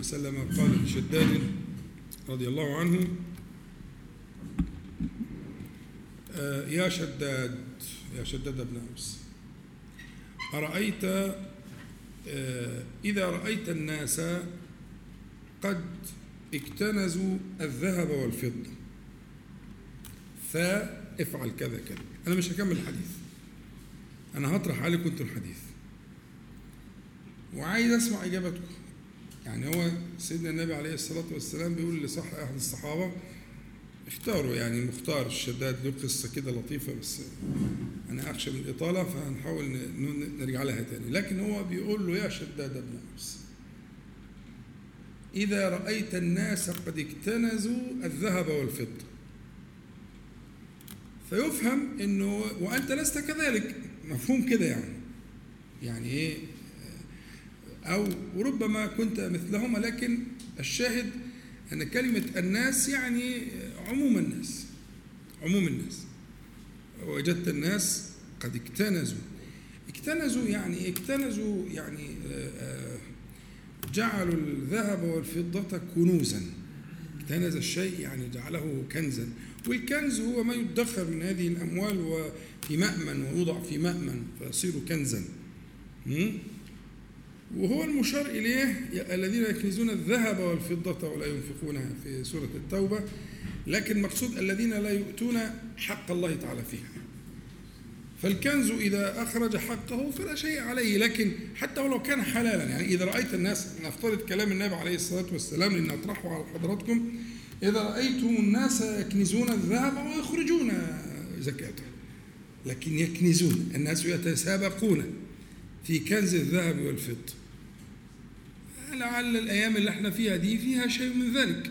وسلم قال لشداد رضي الله عنه آه، يا شداد يا شداد بن أوس أرأيت آه، إذا رأيت الناس قد اكتنزوا الذهب والفضة فافعل كذا كذا. أنا مش هكمل الحديث. أنا هطرح عليكم أنتم الحديث. وعايز أسمع إجابتكم. يعني هو سيدنا النبي عليه الصلاة والسلام بيقول لصح أحد الصحابة اختاروا يعني مختار الشداد له قصة كده لطيفة بس أنا أخشى من الإطالة فهنحاول نرجع لها تاني. لكن هو بيقول له يا شداد بن أوس إذا رأيت الناس قد اكتنزوا الذهب والفضة فيفهم أنه وأنت لست كذلك. مفهوم كده يعني. يعني إيه؟ أو ربما كنت مثلهما لكن الشاهد أن كلمة الناس يعني عموم الناس عموم الناس. وجدت الناس قد اكتنزوا. اكتنزوا يعني اكتنزوا يعني آه، آه، جعلوا الذهب والفضة كنوزا. اكتنز الشيء يعني جعله كنزا. والكنز هو ما يدخر من هذه الأموال وفي مأمن ويوضع في مأمن فيصير كنزا? وهو المشار إليه الذين يكنزون الذهب والفضة ولا ينفقونها في سورة التوبة لكن مقصود الذين لا يؤتون حق الله تعالى فيها. فالكنز إذا أخرج حقه فلا شيء عليه لكن حتى ولو كان حلالا يعني إذا رأيت الناس نفترض كلام النبي عليه الصلاة والسلام لأن أطرحه على حضراتكم إذا رأيتم الناس يكنزون الذهب ويخرجون زكاته لكن يكنزون الناس يتسابقون في كنز الذهب والفضة. لعل الأيام اللي إحنا فيها دي فيها شيء من ذلك?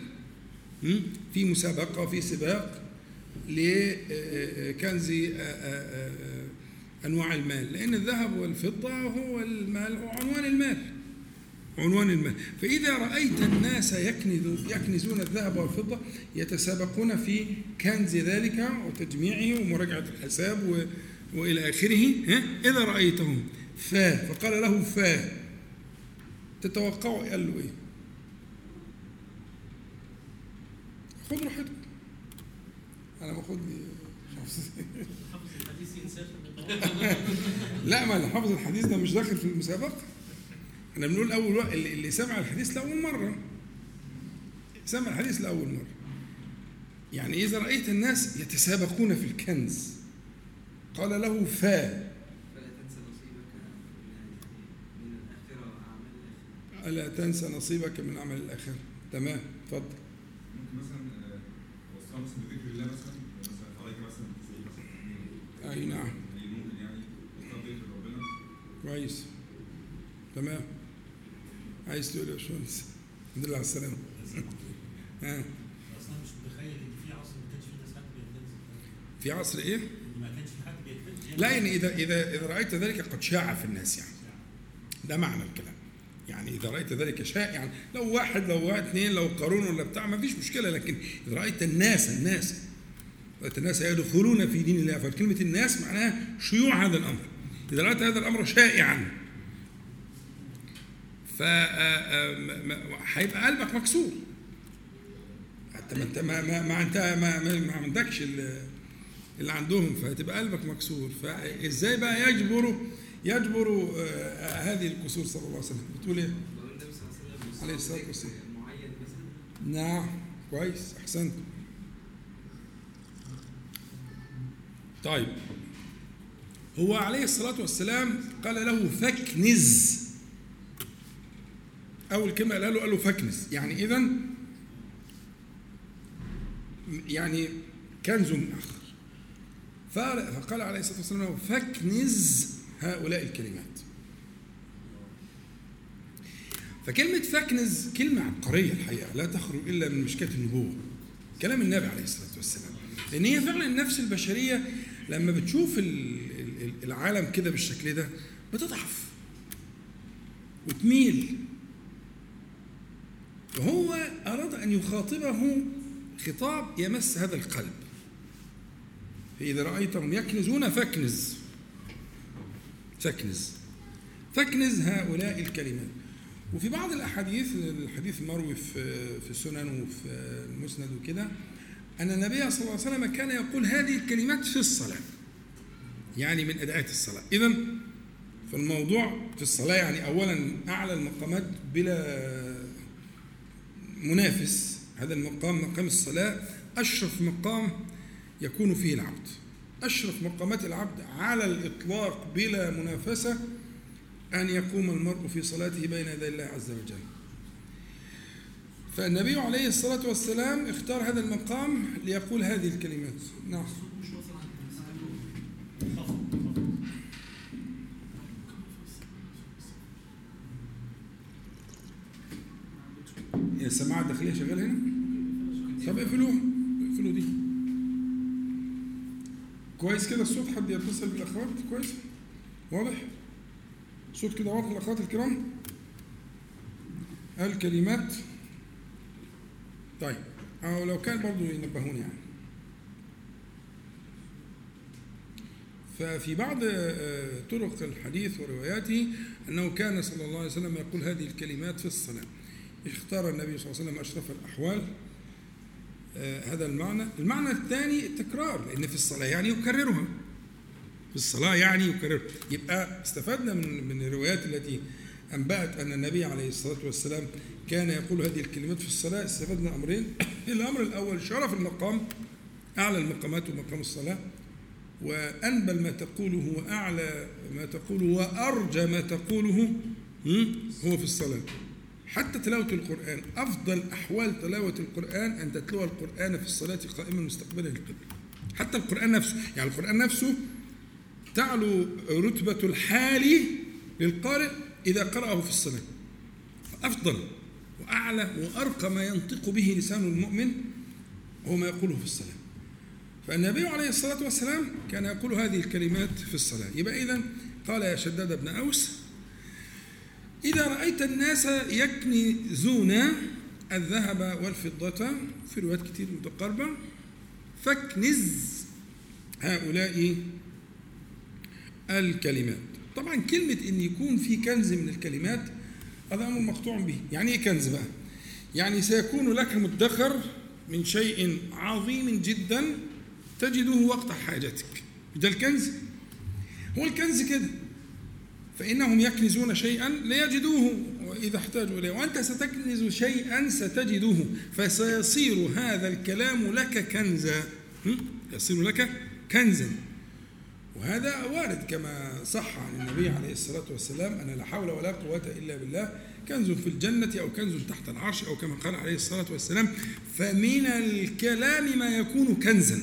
في مسابقة في سباق لكنز أنواع المال. لأن الذهب والفضة هو المال هو عنوان المال. عنوان المال. فإذا رأيت الناس يكنز يكنزون الذهب والفضة يتسابقون في كنز ذلك وتجميعه ومراجعة الحساب وإلى آخره؟ إذا رأيتهم. فا فقال له فا. تتوقعوا قال له خذ راحتكم. أنا باخد لي حفظ الحديث ينسخ بالطبع. لا ما حافظ الحديث ده مش داخل في المسابقة. إحنا بنقول أول وقت اللي سمع الحديث لأول مرة. سمع الحديث لأول مرة. يعني إذا رأيت الناس يتسابقون في الكنز قال له فا فلا تنسى نصيبك من الآخرة وأعمال الآخرة ألا تنسى نصيبك من عمل الآخرة تمام اتفضل. ممكن مثلا آه، مثلا بذكر الله مثلا مثلا عليك مثلا مثلا أي نعم. أي ممكن يعني ربنا. كويس. تمام. عايز تقول يا باشمهندس؟ الحمد لله على السلامة. ها؟ أصلا مش متخيل إن في عصر ما كانش في ناس حد في عصر إيه؟ إن ما كانش في حد لا يعني إذا إذا إذا رأيت ذلك قد شاع في الناس يعني. ده معنى الكلام. يعني إذا رأيت ذلك شائعا لو واحد لو واحد اثنين لو قارون ولا بتاع ما فيش مشكلة لكن إذا رأيت الناس الناس رأيت الناس يدخلون في دين الله فكلمة الناس معناها شيوع هذا الأمر. إذا رأيت هذا الأمر شائعا ف هيبقى قلبك مكسور. حتى ما أنت ما ما, ما أنت ما, ما, عندكش ال- اللي عندهم فهتبقى قلبك مكسور. فإزاي بقى يجبر يجبر آه، هذه الكسور صلى الله عليه وسلم. بتقول إيه؟ عليه ذكر والسلام. نعم كويس أحسنت. طيب. هو عليه الصلاة والسلام قال له فاكنز. أول كلمة قالها له قال له فاكنز. يعني إذا يعني كنز آخر. فقال عليه الصلاة والسلام له فاكنز. هؤلاء الكلمات. فكلمة فاكنز كلمة عبقرية الحقيقة لا تخرج إلا من مشكاة النبوة. كلام النبي عليه الصلاة والسلام. لأن هي فعلا النفس البشرية لما بتشوف ال- ال- العالم كده بالشكل ده بتضعف وتميل. وهو أراد أن يخاطبه خطاب يمس هذا القلب. فإذا رأيتهم يكنزون فاكنز فاكنز. فاكنز هؤلاء الكلمات. وفي بعض الأحاديث الحديث المروي في في السنن وفي المسند وكده أن النبي صلى الله عليه وسلم كان يقول هذه الكلمات في الصلاة. يعني من أدعية الصلاة. إذا فالموضوع في الصلاة يعني اولا أعلى المقامات بلا منافس. هذا المقام مقام الصلاة أشرف مقام يكون فيه العبد. أشرف مقامات العبد على الإطلاق بلا منافسة أن يقوم المرء في صلاته بين يدي الله عز وجل. فالنبي عليه الصلاة والسلام اختار هذا المقام ليقول هذه الكلمات. نعم. السماعة الداخلية شغالة هنا؟ طب اقفلوها اقفلوا دي. كويس كده الصوت حد يتصل بالأخوات؟ كويس. واضح؟ صوت كده واضح الأخوات الكرام. الكلمات. طيب. أو لو كان برضو ينبهون يعني. ففي بعض آه، طرق الحديث ورواياته أنه كان صلى الله عليه وسلم يقول هذه الكلمات في الصلاة. اختار النبي صلى الله عليه وسلم أشرف الأحوال. هذا المعنى. المعنى الثاني التكرار لأن في الصلاة يعني يكررها. في الصلاة يعني يكررها يبقى استفدنا من من الروايات التي أنبأت أن النبي عليه الصلاة والسلام كان يقول هذه الكلمات في الصلاة. استفدنا أمرين. الأمر الأول شرف المقام. أعلى المقامات ومقام الصلاة. وأنبل ما تقوله وأعلى ما تقوله وأرجى ما تقوله؟ هو في الصلاة. حتى تلاوة القرآن. أفضل أحوال تلاوة القرآن أن تتلو القرآن في الصلاة قائما مستقبلا للقبلة. حتى القرآن نفسه. يعني القرآن نفسه تعلو رتبة الحال للقارئ إذا قرأه في الصلاة. أفضل وأعلى وأرقى ما ينطق به لسان المؤمن هو ما يقوله في الصلاة. فالنبي عليه الصلاة والسلام كان يقول هذه الكلمات في الصلاة. يبقى إذا قال يا شداد بن أوس إذا رأيت الناس يكنزون الذهب والفضة في روايات كتير متقاربة فاكنز هؤلاء الكلمات. طبعا كلمة إن يكون في كنز من الكلمات هذا أمر مقطوع به. يعني إيه كنز بقى؟ يعني سيكون لك مدخر من شيء عظيم جدا تجده وقت حاجتك. ده الكنز؟ هو الكنز كده. فإنهم يكنزون شيئا ليجدوه إذا احتاجوا إليه. وأنت ستكنز شيئا ستجده. فسيصير هذا الكلام لك كنزا؟ يصير لك كنزا. وهذا وارد كما صح عن النبي عليه الصلاة والسلام أن لا حول ولا قوة إلا بالله. كنز في الجنة أو كنز تحت العرش أو كما قال عليه الصلاة والسلام. فمن الكلام ما يكون كنزا.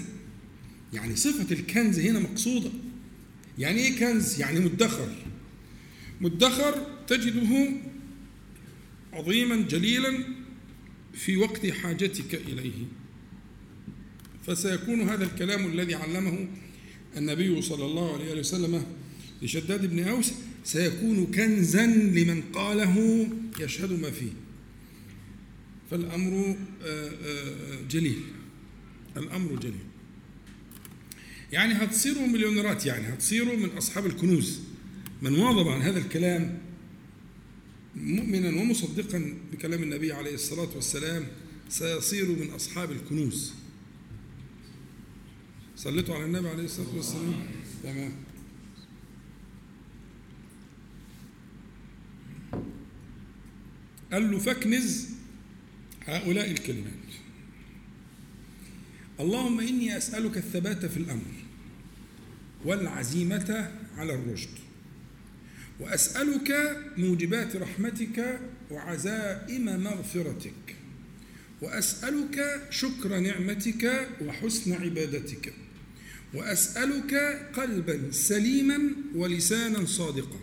يعني صفة الكنز هنا مقصودة. يعني إيه كنز؟ يعني مدخر. مدخر تجده عظيما جليلا في وقت حاجتك إليه. فسيكون هذا الكلام الذي علمه النبي صلى الله عليه وسلم لشداد بن أوس سيكون كنزا لمن قاله يشهد ما فيه. فالأمر آه، آه، جليل. الأمر جليل. يعني هتصيروا مليونيرات يعني هتصيروا من أصحاب الكنوز. من واظب عن هذا الكلام مؤمنا ومصدقا بكلام النبي عليه الصلاة والسلام سيصير من أصحاب الكنوز. صليتوا على النبي عليه الصلاة والسلام؟ تمام. قال له فاكنز هؤلاء الكلمات. اللهم إني أسألك الثبات في الأمر والعزيمة على الرشد. وأسألك موجبات رحمتك وعزائم مغفرتك وأسألك شكر نعمتك وحسن عبادتك وأسألك قلبا سليما ولسانا صادقا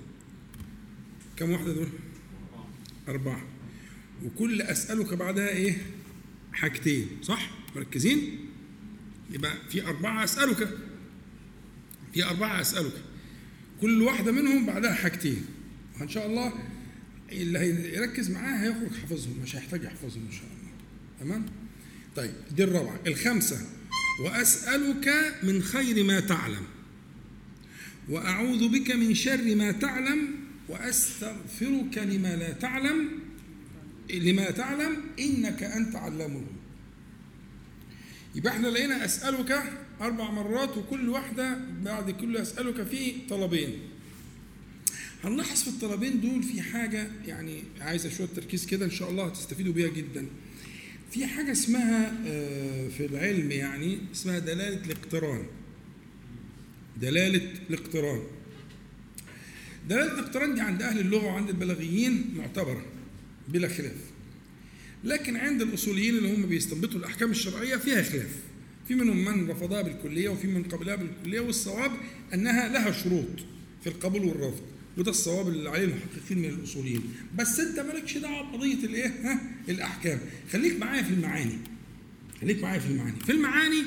كم واحدة دول؟ أربعة وكل أسألك بعدها إيه؟ حاجتين صح؟ مركزين؟ يبقى في أربعة أسألك في أربعة أسألك كل واحدة منهم بعدها حاجتين. وإن شاء الله اللي هيركز معاه هيخرج حافظهم مش هيحتاج يحفظهم إن شاء الله. تمام؟ طيب دي الرابعة. الخامسة وأسألك من خير ما تعلم وأعوذ بك من شر ما تعلم وأستغفرك لما لا تعلم لما تعلم إنك أنت علام يبقى إحنا لقينا أسألك أربع مرات وكل واحدة بعد كل أسألك في طلبين. هنلاحظ في الطلبين دول في حاجة يعني عايزة شوية تركيز كده إن شاء الله هتستفيدوا بيها جدا. في حاجة اسمها آه، في العلم يعني اسمها دلالة الاقتران. دلالة الاقتران. دلالة الاقتران دي عند أهل اللغة وعند البلاغيين معتبرة بلا خلاف. لكن عند الأصوليين اللي هم بيستنبطوا الأحكام الشرعية فيها خلاف. في منهم من رفضها بالكلية وفي من قبلها بالكلية والصواب أنها لها شروط في القبول والرفض وده الصواب اللي عليه المحققين من الأصوليين. بس أنت مالكش دعوة بقضية الإيه؟ ها؟ الأحكام. خليك معايا في المعاني. خليك معايا في المعاني. في المعاني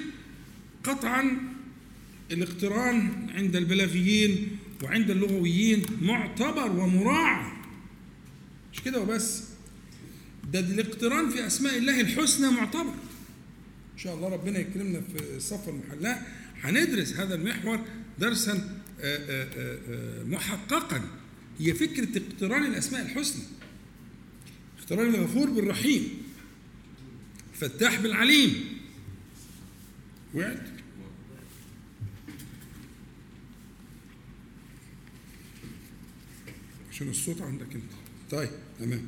قطعا الاقتران عند البلاغيين وعند اللغويين معتبر ومراعى مش كده وبس؟ ده الاقتران في أسماء الله الحسنى معتبر. إن شاء الله ربنا يكرمنا في الصف المحلاة هندرس هذا المحور درسا آه، آه، آه، محققا. هي فكرة اقتران الأسماء الحسنى. اقتران الغفور بالرحيم. فتاح بالعليم. وعد. عشان الصوت عندك أنت؟ طيب تمام.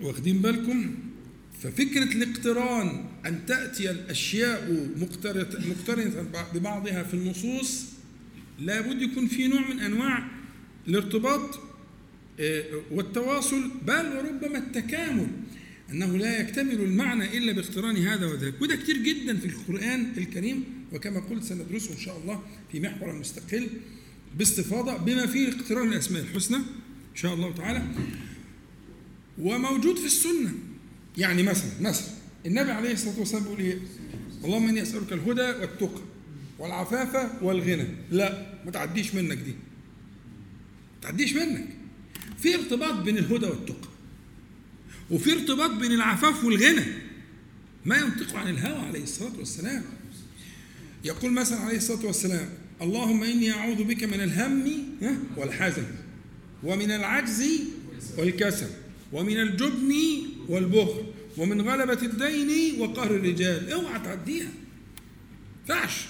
واخدين بالكم؟ ففكرة الاقتران أن تأتي الأشياء مقترنة ببعضها في النصوص لابد يكون في نوع من أنواع الارتباط آه، والتواصل بل وربما التكامل أنه لا يكتمل المعنى إلا باقتران هذا وذاك. وده كتير جدا في القرآن الكريم وكما قلت سندرسه إن شاء الله في محور مستقل باستفاضة بما فيه اقتران الأسماء الحسنى إن شاء الله تعالى. وموجود في السنة. يعني مثلا مثلا النبي عليه الصلاة والسلام بيقول إيه؟ اللهم إني أسألك الهدى والتقى والعفاف والغنى. لا ما تعديش منك دي. ما تعديش منك. في ارتباط بين الهدى والتقى وفي ارتباط بين العفاف والغنى. ما ينطق عن الهوى عليه الصلاة والسلام. يقول مثلا عليه الصلاة والسلام اللهم إني أعوذ بك من الهم والحزن ومن العجز والكسل ومن الجبن والبخل ومن غلبة الدين وقهر الرجال. اوعى تعديها. فعش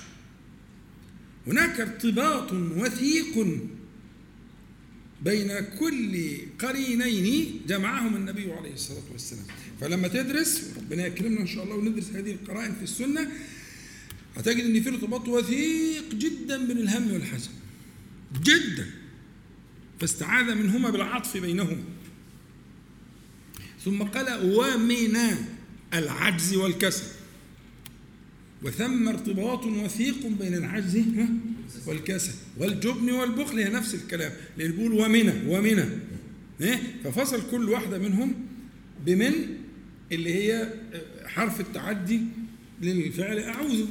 هناك ارتباط وثيق بين كل قرينين جمعهم النبي عليه الصلاة والسلام. فلما تدرس ربنا يكرمنا إن شاء الله وندرس هذه القرائن في السنة هتجد إن في ارتباط وثيق جدا بين الهم والحزن. جدا. فاستعاذ منهما بالعطف بينهما. ثم قال ومن العجز والكسل وثم ارتباط وثيق بين العجز والكسل والجبن والبخل هي نفس الكلام لأن بيقول ومن ومن؟ ففصل كل واحدة منهم بمن اللي هي حرف التعدي للفعل أعوذ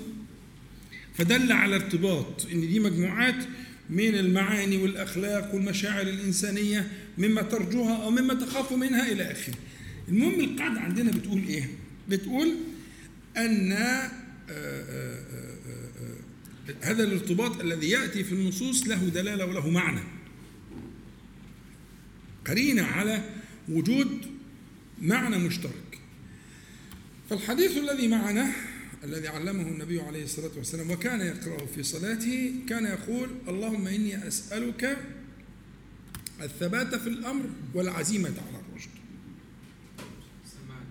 فدل على ارتباط إن دي مجموعات من المعاني والأخلاق والمشاعر الإنسانية مما ترجوها أو مما تخاف منها إلى آخره. المهم القاعدة عندنا بتقول إيه؟ بتقول أن آه، آه، آه، هذا الارتباط الذي يأتي في النصوص له دلالة وله معنى. قرينة على وجود معنى مشترك. فالحديث الذي معنا الذي علمه النبي عليه الصلاة والسلام وكان يقرأه في صلاته كان يقول اللهم إني أسألك الثبات في الأمر والعزيمة على الرشد سمعت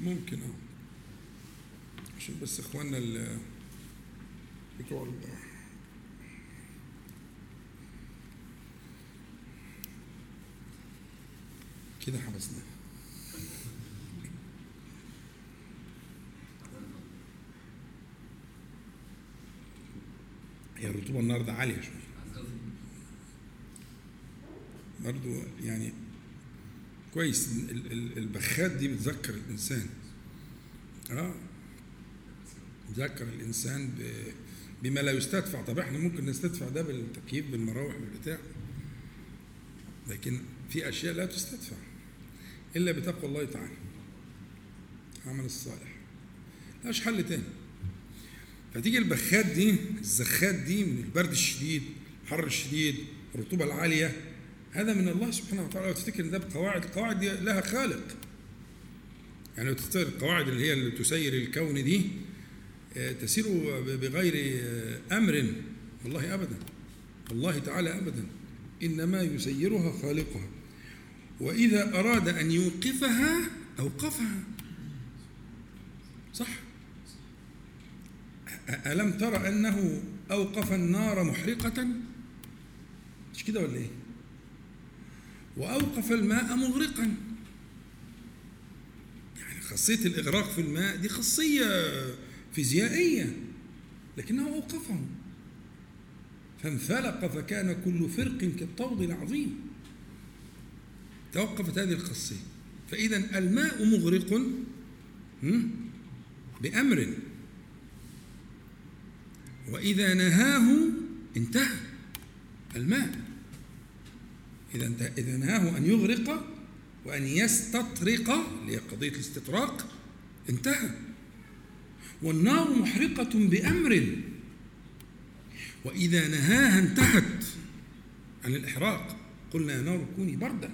ممكن آه. عشان بس إخواننا ال- بتوع كده حبسنا. هي الرطوبة النهاردة عالية شوية. برضو يعني كويس. ال- ال- البخات دي بتذكر الإنسان. آه. بتذكر الإنسان ب- بما لا يستدفع. طب إحنا ممكن نستدفع ده بالتكييف بالمراوح بالبتاع. لكن في أشياء لا تستدفع إلا بتقوى الله تعالى. عمل الصالح. لاش حل تاني. فتيجي البخات دي الزخات دي من البرد الشديد الحر الشديد الرطوبة العالية هذا من الله سبحانه وتعالى. وتفتكر ده بقواعد القواعد دي لها خالق. يعني تفتكر القواعد اللي هي اللي تسير الكون دي آه، تسير بغير آه، أمر. والله ابدا. والله تعالى ابدا. إنما يسيرها خالقها. وإذا أراد أن يوقفها أوقفها. صح؟ أ- ألم تر أنه أوقف النار محرقة؟ مش كده ولا إيه؟ وأوقف الماء مغرقا. يعني خاصية الإغراق في الماء دي خاصية فيزيائية لكنه أوقفه. فانفلق فكان كل فرق كالطود العظيم. توقفت هذه الخاصية. فإذا الماء مغرق هم؟ بأمر. وإذا نهاه انتهى الماء. إذا إذا نهاه أن يغرق وأن يستطرق اللي هي قضية الاستطراق انتهى. والنار محرقة بأمر. وإذا نهاها انتهت عن الإحراق قلنا يا نار كوني بردا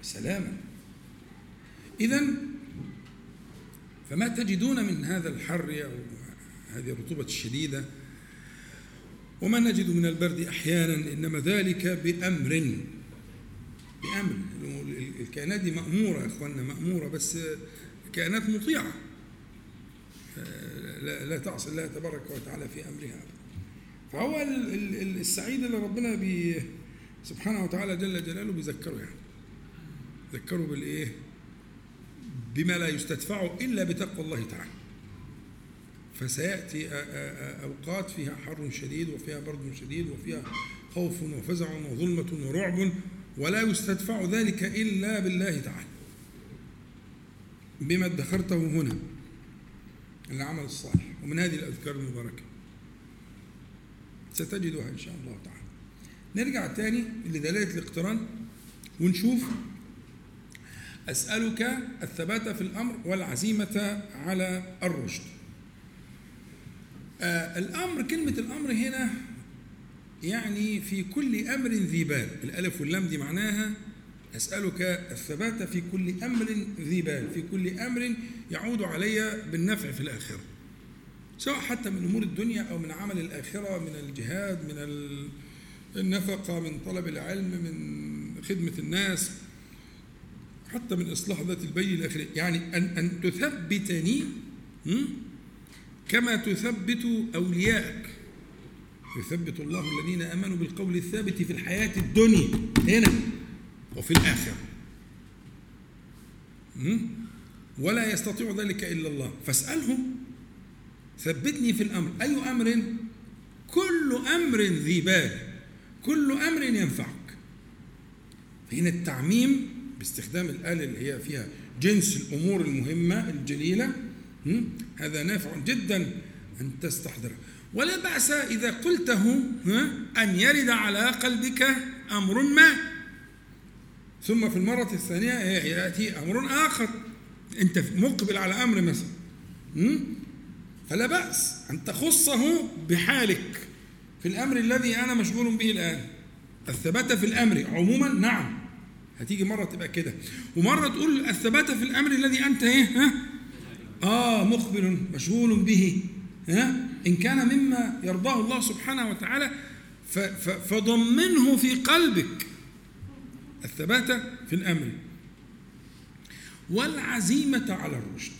وسلاما. إذا فما تجدون من هذا الحر أو هذه الرطوبة الشديدة؟ وما نجد من البرد أحيانا إنما ذلك بأمر. بأمر الكائنات دي مأمورة يا إخواننا مأمورة بس كائنات مطيعة. لا, تعصي الله تبارك وتعالى في أمرها. فهو ال- ال- ال- السعيد اللي ربنا بي سبحانه وتعالى جل جلاله بيذكره يعني. ذكره بالإيه؟ بما لا يستدفع إلا بتقوى الله تعالى. فسيأتي أوقات فيها حر شديد وفيها برد شديد وفيها خوف وفزع وظلمة ورعب ولا يستدفع ذلك إلا بالله تعالى. بما ادخرته هنا العمل الصالح. ومن هذه الأذكار المباركة ستجدها إن شاء الله تعالى. نرجع تاني لدلالة الاقتران ونشوف أسألك الثبات في الأمر والعزيمة على الرشد. آه الأمر كلمة الأمر هنا يعني في كل أمر ذي بال. الألف واللام دي معناها أسألك الثبات في كل أمر ذي بال. في كل أمر يعود علي بالنفع في الآخرة. سواء حتى من أمور الدنيا أو من عمل الآخرة من الجهاد من ال- النفقة من طلب العلم من خدمة الناس حتى من إصلاح ذات البين إلى آخره. يعني أن أن تثبتني? كما تثبت أولياءك. يثبت الله الذين آمنوا بالقول الثابت في الحياة الدنيا هنا وفي الآخرة? ولا يستطيع ذلك إلا الله. فاساله ثبتني في الأمر. أي أمر؟ كل أمر ذي بال. كل أمر ينفعك. فهنا التعميم باستخدام الآلة اللي هي فيها جنس الأمور المهمة الجليلة م? هذا نافع جدا أن تستحضره ولا بأس إذا قلته أن يرد على قلبك أمر ما. ثم في المرة الثانية يأتي أمر آخر. أنت مقبل على أمر مثلا? فلا بأس أن تخصه بحالك. في الأمر الذي أنا مشغول به الآن. الثبات في الأمر. عموما نعم. هتيجي مرة تبقى كده. ومرة تقول الثبات في الأمر الذي أنت إيه ها؟ آه مقبل مشغول به. إن كان مما يرضاه الله سبحانه وتعالى فضمنه في قلبك. الثبات في الأمر. والعزيمة على الرشد.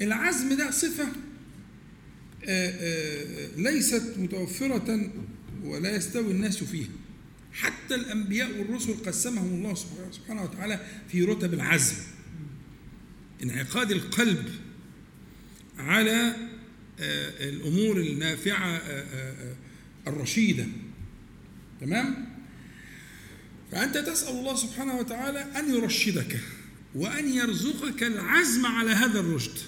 العزم ده صفة آه، آه، ليست متوفرة ولا يستوي الناس فيها. حتى الأنبياء والرسل قسمهم الله سبحانه وتعالى في رتب العزم. انعقاد القلب على آه، الأمور النافعة آه، آه، الرشيدة. تمام؟ فأنت تسأل الله سبحانه وتعالى أن يرشدك وأن يرزقك العزم على هذا الرشد.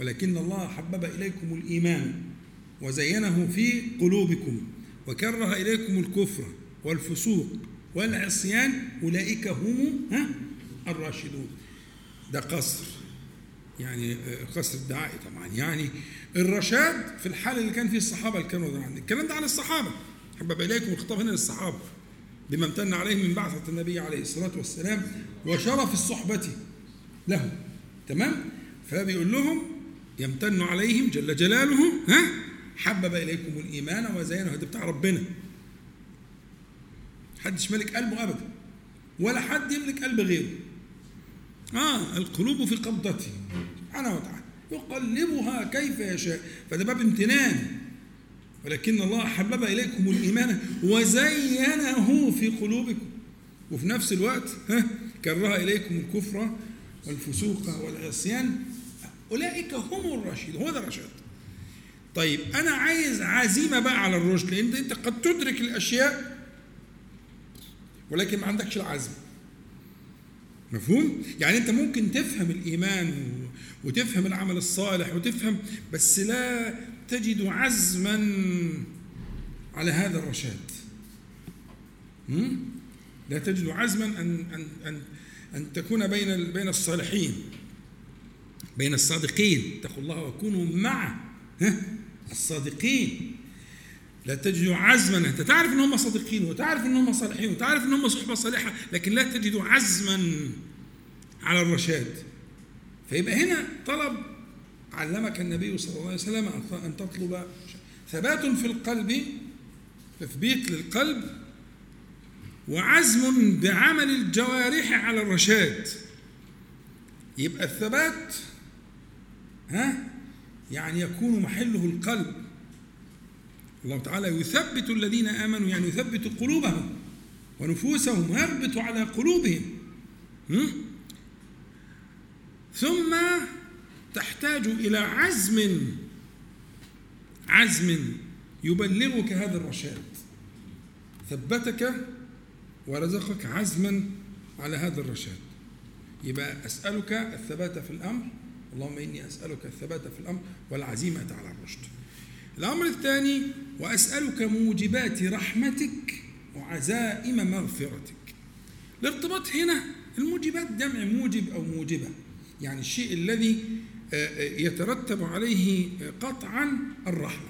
ولكن الله حبب إليكم الإيمان وزينه في قلوبكم وكره إليكم الكفر والفسوق والعصيان. أولئك هم الراشدون. ده قصر. يعني آه، قصر الدعائي طبعا. يعني الرشاد في الحال اللي كان فيه الصحابة اللي كانوا عنه. الكلام ده عن الصحابة. حبب إليكم الخطاب هنا للصحابة. بما امتن عليهم من بعثة النبي عليه الصلاة والسلام وشرف الصحبة له تمام؟ فبيقول لهم يمتن عليهم جل جلاله ها؟ حبب إليكم الإيمان وزينه. ده بتاع ربنا. حدش ملك قلبه ابدا. ولا حد يملك قلب غيره. آه القلوب في قبضته سبحانه وتعالى. يقلبها كيف يشاء. فده باب امتنان. ولكن الله حبب إليكم الإيمان وزينه في قلوبكم. وفي نفس الوقت ها كره إليكم الكفر والفسوق والعصيان. أولئك هم الراشدون. هو ده الرشاد. طيب أنا عايز عزيمة بقى على الرشد لأن أنت قد تدرك الأشياء ولكن ما عندكش العزم مفهوم؟ يعني انت ممكن تفهم الإيمان و- وتفهم العمل الصالح وتفهم بس لا تجد عزما على هذا الرشاد. لا تجد عزما أن أن أن أن تكون بين بين الصالحين بين الصادقين اتقوا الله وكونوا مع؟ الصادقين لا تجد عزما. أنت تعرف إن هم صادقين وتعرف إن هم صالحين وتعرف إن هم صحبة صالحة لكن لا تجد عزما على الرشاد. فيبقى هنا طلب علمك النبي صلى الله عليه وسلم أن تطلب ثبات في القلب تثبيت للقلب وعزم بعمل الجوارح على الرشاد. يبقى الثبات ها يعني يكون محله القلب. الله تعالى يثبت الذين آمنوا يعني يثبت قلوبهم ونفوسهم ويربط على قلوبهم. هم؟ ثم تحتاج إلى عزم عزم يبلغك هذا الرشاد. ثبتك ورزقك عزما على هذا الرشاد. يبقى أسألك الثبات في الأمر. اللهم إني أسألك الثبات في الأمر والعزيمة على الرشد. الأمر الثاني وأسألك موجبات رحمتك وعزائم مغفرتك. الارتباط هنا الموجبات جمع موجب أو موجبة. يعني الشيء الذي آه، آه، يترتب عليه قطعا الرحمة؟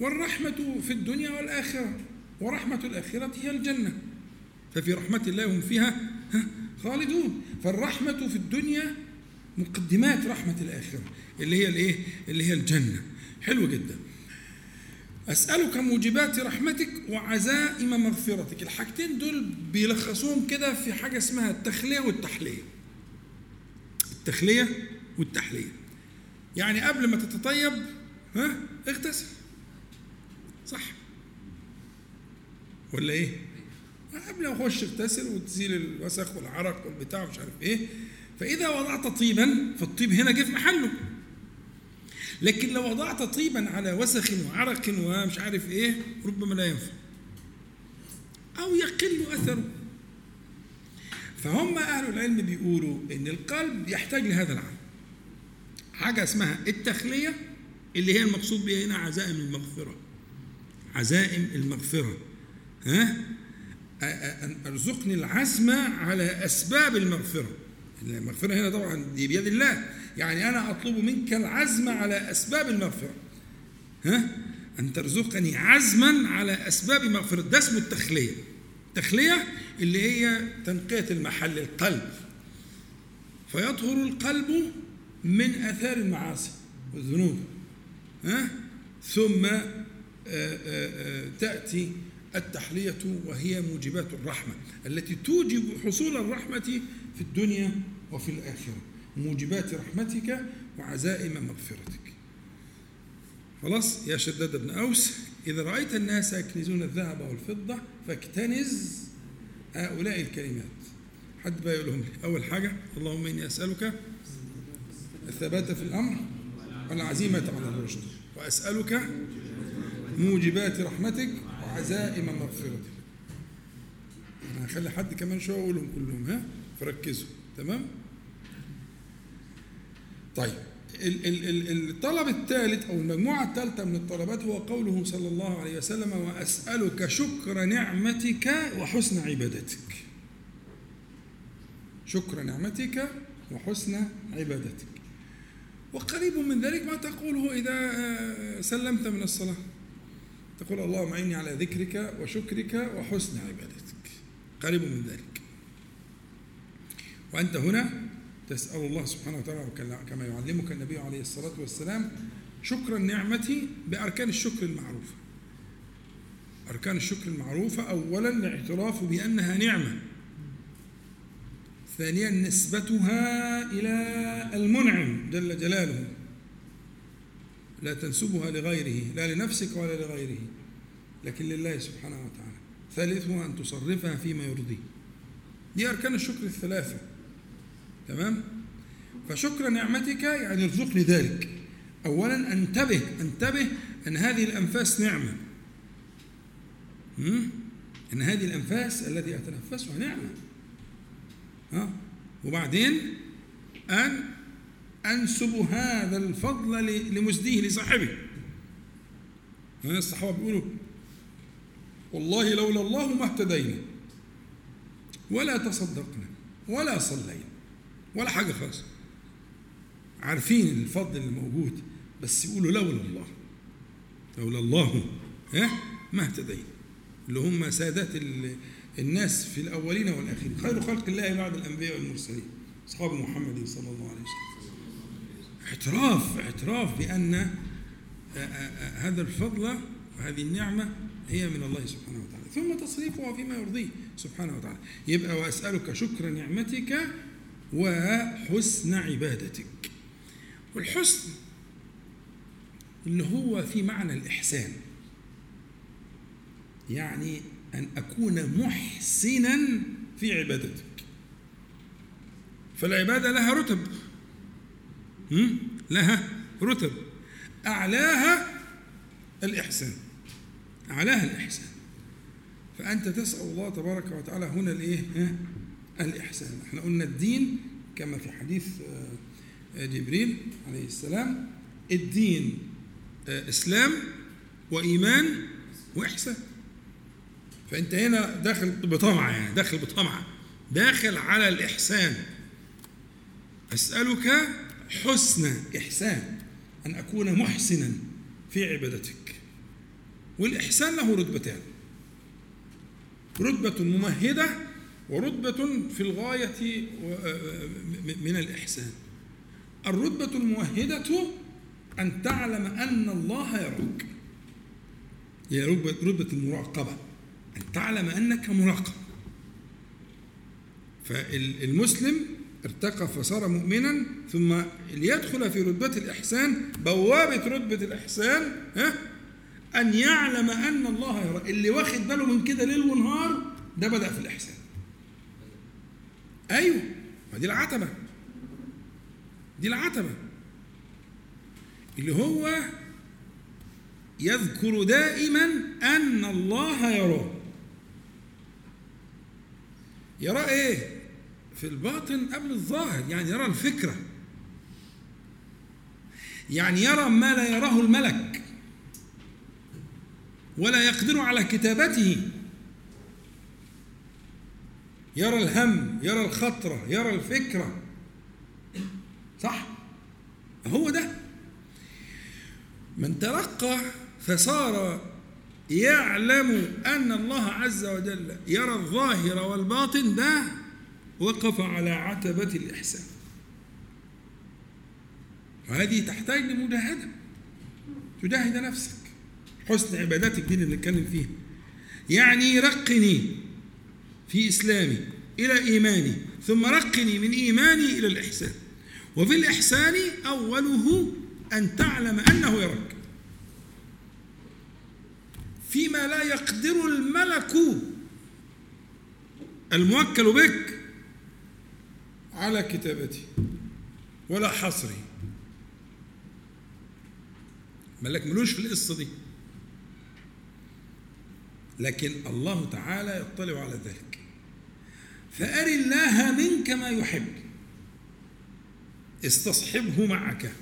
والرحمة في الدنيا والآخرة ورحمة الآخرة هي الجنة. ففي رحمة الله هم فيها ها، خالدون. فالرحمة في الدنيا مقدمات رحمة الآخرة اللي هي الإيه؟ اللي هي الجنة. حلو جدا. أسألك موجبات رحمتك وعزائم مغفرتك. الحاجتين دول بيلخصوهم كده في حاجة اسمها التخلية والتحلية. التخلية والتحلية. يعني قبل ما تتطيب ها؟ اغتسل. صح. ولا إيه؟ قبل ما أخش اغتسل وتزيل الوسخ والعرق والبتاع ومش عارف إيه فإذا وضعت طيبا فالطيب هنا جه في محله. لكن لو وضعت طيبا على وسخ وعرق ومش عارف إيه ربما لا ينفع. أو يقل أثره. فهم أهل العلم بيقولوا إن القلب يحتاج لهذا العمل. حاجة اسمها التخلية اللي هي المقصود بها هنا عزائم المغفرة. عزائم المغفرة. ها؟ أن أرزقني العزم على أسباب المغفرة. المغفرة هنا طبعا دي بيد الله. يعني أنا أطلب منك العزم على أسباب المغفرة. ها؟ أن ترزقني عزما على أسباب مغفره ده اسمه التخلية. التخلية اللي هي تنقية المحل القلب. فيطهر القلب من آثار المعاصي والذنوب. ها؟ ثم آه، آه، آه، تأتي التحلية وهي موجبات الرحمة التي توجب حصول الرحمة في الدنيا وفي الآخرة. موجبات رحمتك وعزائم مغفرتك. خلاص يا شداد بن أوس إذا رأيت الناس يكنزون الذهب والفضة فاكتنز هؤلاء الكلمات. حد بقى يقول لهم لي أول حاجة اللهم إني أسألك الثبات في الأمر والعزيمة على الرشد وأسألك موجبات رحمتك وعزائم مغفرتك. أنا هخلي حد كمان شوية أقولهم كلهم ها؟ فركزوا تمام؟ طيب ال- ال- ال- الطلب الثالث أو المجموعة الثالثة من الطلبات هو قوله صلى الله عليه وسلم وأسألك شكر نعمتك وحسن عبادتك. شكر نعمتك وحسن عبادتك. وقريب من ذلك ما تقوله إذا آه، سلمت من الصلاة. تقول اللهم أعني على ذكرك وشكرك وحسن عبادتك. قريب من ذلك. وأنت هنا تسأل الله سبحانه وتعالى كما يعلمك النبي عليه الصلاة والسلام شكر النعمة بأركان الشكر المعروفة أركان الشكر المعروفة أولا الاعتراف بأنها نعمة. ثانيا نسبتها إلى المنعم جل جلاله. لا تنسبها لغيره لا لنفسك ولا لغيره لكن لله سبحانه وتعالى. ثالثها أن تصرفها فيما يرضيه دي أركان الشكر الثلاثة. تمام؟ فشكر نعمتك يعني ارزقني ذلك. أولا أنتبه أنتبه أن هذه الأنفاس نعمة. أن هذه الأنفاس التي أتنفسها نعمة. ها؟ وبعدين أن أنسب هذا الفضل لمزديه لصاحبه. الصحابة بيقولوا والله لولا الله ما اهتدينا. ولا تصدقنا ولا صلينا. ولا حاجة خالص. عارفين الفضل اللي موجود بس يقولوا لولا الله لولا الله ها؟ ما اهتدينا. اللي هم سادات الناس في الأولين والآخرين. خير خلق الله بعد الأنبياء والمرسلين. أصحاب محمد صلى الله عليه وسلم. اعتراف اعتراف بأن آه، آه، آه، هذا الفضل وهذه النعمة هي من الله سبحانه وتعالى. ثم تصريفها فيما يرضيه سبحانه وتعالى. يبقى وأسألك شكر نعمتك وحسن عبادتك. والحسن اللي هو في معنى الإحسان. يعني أن أكون محسنا في عبادتك. فالعبادة لها رتب. لها رتب. أعلاها الإحسان. أعلاها الإحسان. فأنت تسأل الله تبارك وتعالى هنا الإيه؟ الإحسان. إحنا قلنا الدين كما في حديث آه، جبريل عليه السلام. الدين آه، إسلام وإيمان وإحسان. فأنت هنا داخل بطمع يعني داخل بطمع داخل على الإحسان. أسألك حسن إحسان أن أكون محسنا في عبادتك. والإحسان له رتبتان. رتبة ممهدة ورتبة في الغاية من الإحسان. الرتبة الممهدة أن تعلم أن الله يراك. هي رتبة المراقبة. أن تعلم أنك مراقب. فالمسلم ارتقى فصار مؤمنا ثم ليدخل في رتبة الإحسان بوابة رتبة الإحسان ها؟ أن يعلم أن الله يرى اللي واخد باله من كده ليل ونهار ده بدأ في الإحسان. أيوه ما دي العتبة. دي العتبة. اللي هو يذكر دائما أن الله يراه. يرى إيه؟ في الباطن قبل الظاهر يعني يرى الفكرة. يعني يرى ما لا يراه الملك ولا يقدر على كتابته. يرى الهم يرى الخطرة يرى الفكرة. صح؟ هو ده. من ترقى فصار يعلم أن الله عز وجل يرى الظاهر والباطن ده وقف على عتبة الإحسان. وهذه تحتاج لمجاهدة. تجاهد نفسك. حسن عباداتك دي اللي بنتكلم فيها. يعني رقني. في إسلامي إلى إيماني ثم رقني من إيماني إلى الإحسان. وفي الإحسان أوله أن تعلم أنه يراك. فيما لا يقدر الملك الموكل بك على كتابته ولا حصره. ملك ملوش في القصة دي. لكن الله تعالى يطلع على ذلك. فأر الله منك ما يحب. استصحبه معك.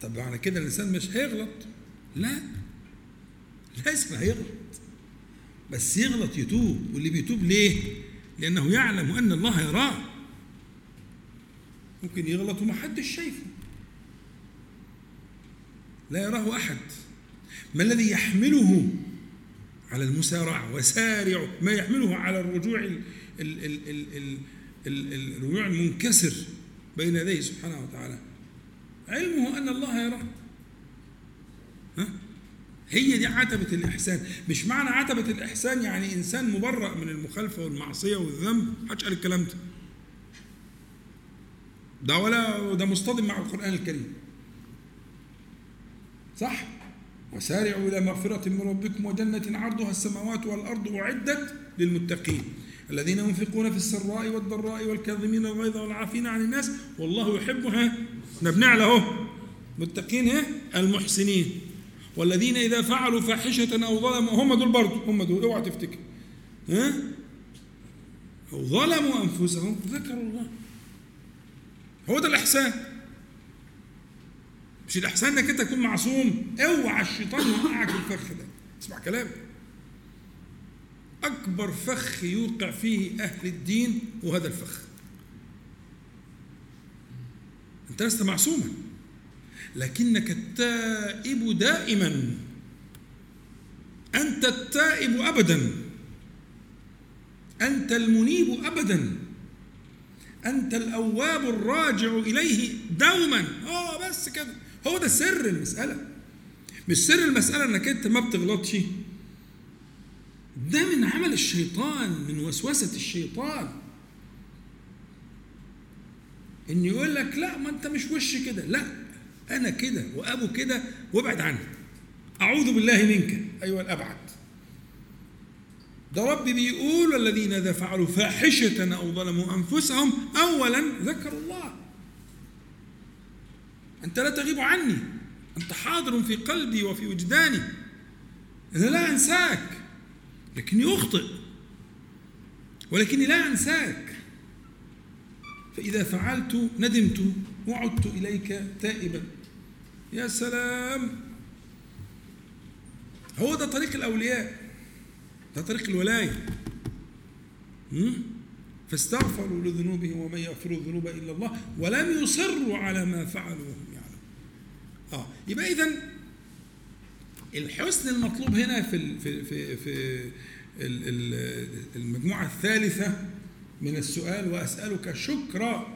طب على كده الإنسان مش هيغلط؟ لا. لازم هيغلط. بس يغلط يتوب. واللي بيتوب ليه؟ لأنه يعلم أن الله يراه. ممكن يغلط ومحدش شايفه. لا يراه أحد. ما الذي يحمله على المسارعة وسارع ما يحمله على الرجوع ال ال ال ال ال ال الرجوع المنكسر بين يديه سبحانه وتعالى. علمه أن الله يراه. ها؟ هي دي عتبة الإحسان. مش معنى عتبة الإحسان يعني إنسان مبرأ من المخالفة والمعصية والذنب؟ محدش قال الكلام ده. ده ولا ده مصطدم مع القرآن الكريم. صح؟ وسارعوا إلى مغفرة من ربكم وجنة عرضها السماوات والأرض أعدت للمتقين. الذين ينفقون في السراء والضراء والكاظمين الغيظ والعافين عن الناس والله يحبها نبني له متقين المحسنين. والذين إذا فعلوا فاحشة أو ظلموا هم دول برضه هم دول. اوعى تفتكر. ها؟ أو ظلموا أنفسهم ذكروا الله. هو ده الإحسان. مش الإحسان إنك أنت تكون معصوم. أوعى الشيطان يوقعك الفخ ده. اسمع كلامي أكبر فخ يوقع فيه أهل الدين وهذا الفخ. أنت لست معصوما. لكنك التائب دائما. أنت التائب أبدا. أنت المنيب أبدا. أنت الأواب الراجع إليه دوما. آه بس كده. هو ده سر المسألة. مش سر المسألة إنك أنت ما بتغلطش. ده من عمل الشيطان من وسوسة الشيطان. إن يقول لك لا ما أنت مش وش كده. لا أنا كده وأبو كده وابعد عني أعوذ بالله منك أيها الأبعد. ده ربي بيقول الذين إذا فعلوا فاحشة أو ظلموا أنفسهم أولا ذكروا الله. أنت لا تغيب عني. أنت حاضر في قلبي وفي وجداني. أنا لا أنساك لكني أخطئ. ولكني لا أنساك. فإذا فعلت ندمت وعدت إليك تائبا. يا سلام. هو ده طريق الأولياء. ده طريق الولاية. فاستغفروا لذنوبهم ومن يغفر الذنوب إلا الله ولم يصروا على ما فعلوا. وهم آه. يبقى إذا الحسن المطلوب هنا في في في, في المجموعة الثالثة من السؤال وأسألك شكر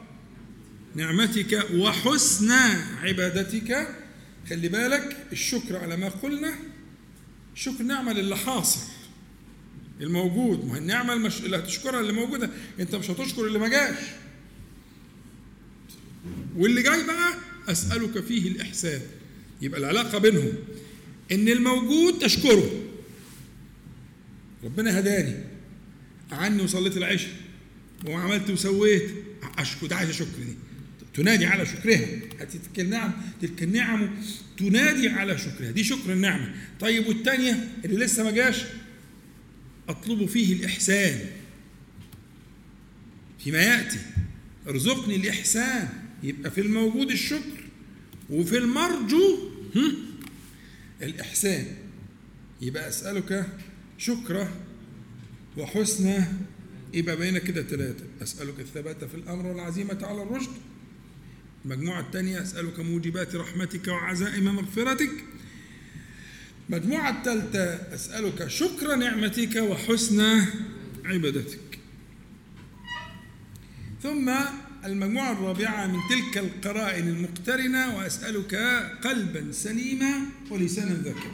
نعمتك وحسن عبادتك. خلي بالك الشكر على ما قلنا شكر نعمة للي حاصل الموجود. ما النعمة المش... اللي هتشكرها اللي موجودة أنت مش هتشكر اللي ما جاش. واللي جاي بقى أسألك فيه الإحسان. يبقى العلاقة بينهم إن الموجود تشكره ربنا هداني. عني وصليت العشاء. وعملت وسويت. أشكر ده عايز شكر دي. تنادي على شكرها. تلك النعم تلك النعم. تنادي على شكرها. دي شكر النعمة. طيب والتانية اللي لسه ما جاش؟ أطلب فيه الإحسان. فيما يأتي. ارزقني الإحسان. يبقى في الموجود الشكر وفي المرجو الإحسان. يبقى أسألك شكرا وحسن يبقى بين كده ثلاثة أسألك الثبات في الأمر والعزيمة على الرشد. المجموعة الثانية أسألك موجبات رحمتك وعزائم مغفرتك. المجموعة الثالثة أسألك شكر نعمتك وحسن عبادتك. ثم المجموعة الرابعة من تلك القرائن المقترنة وأسألك قلبا سليما ولسانا ذكيا